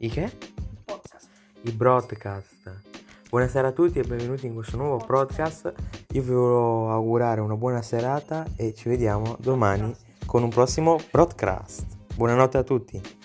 I che? Podcast. I broadcast. Buonasera a tutti e benvenuti in questo nuovo podcast. Io vi voglio augurare una buona serata e ci vediamo domani con un prossimo broadcast. Buonanotte a tutti.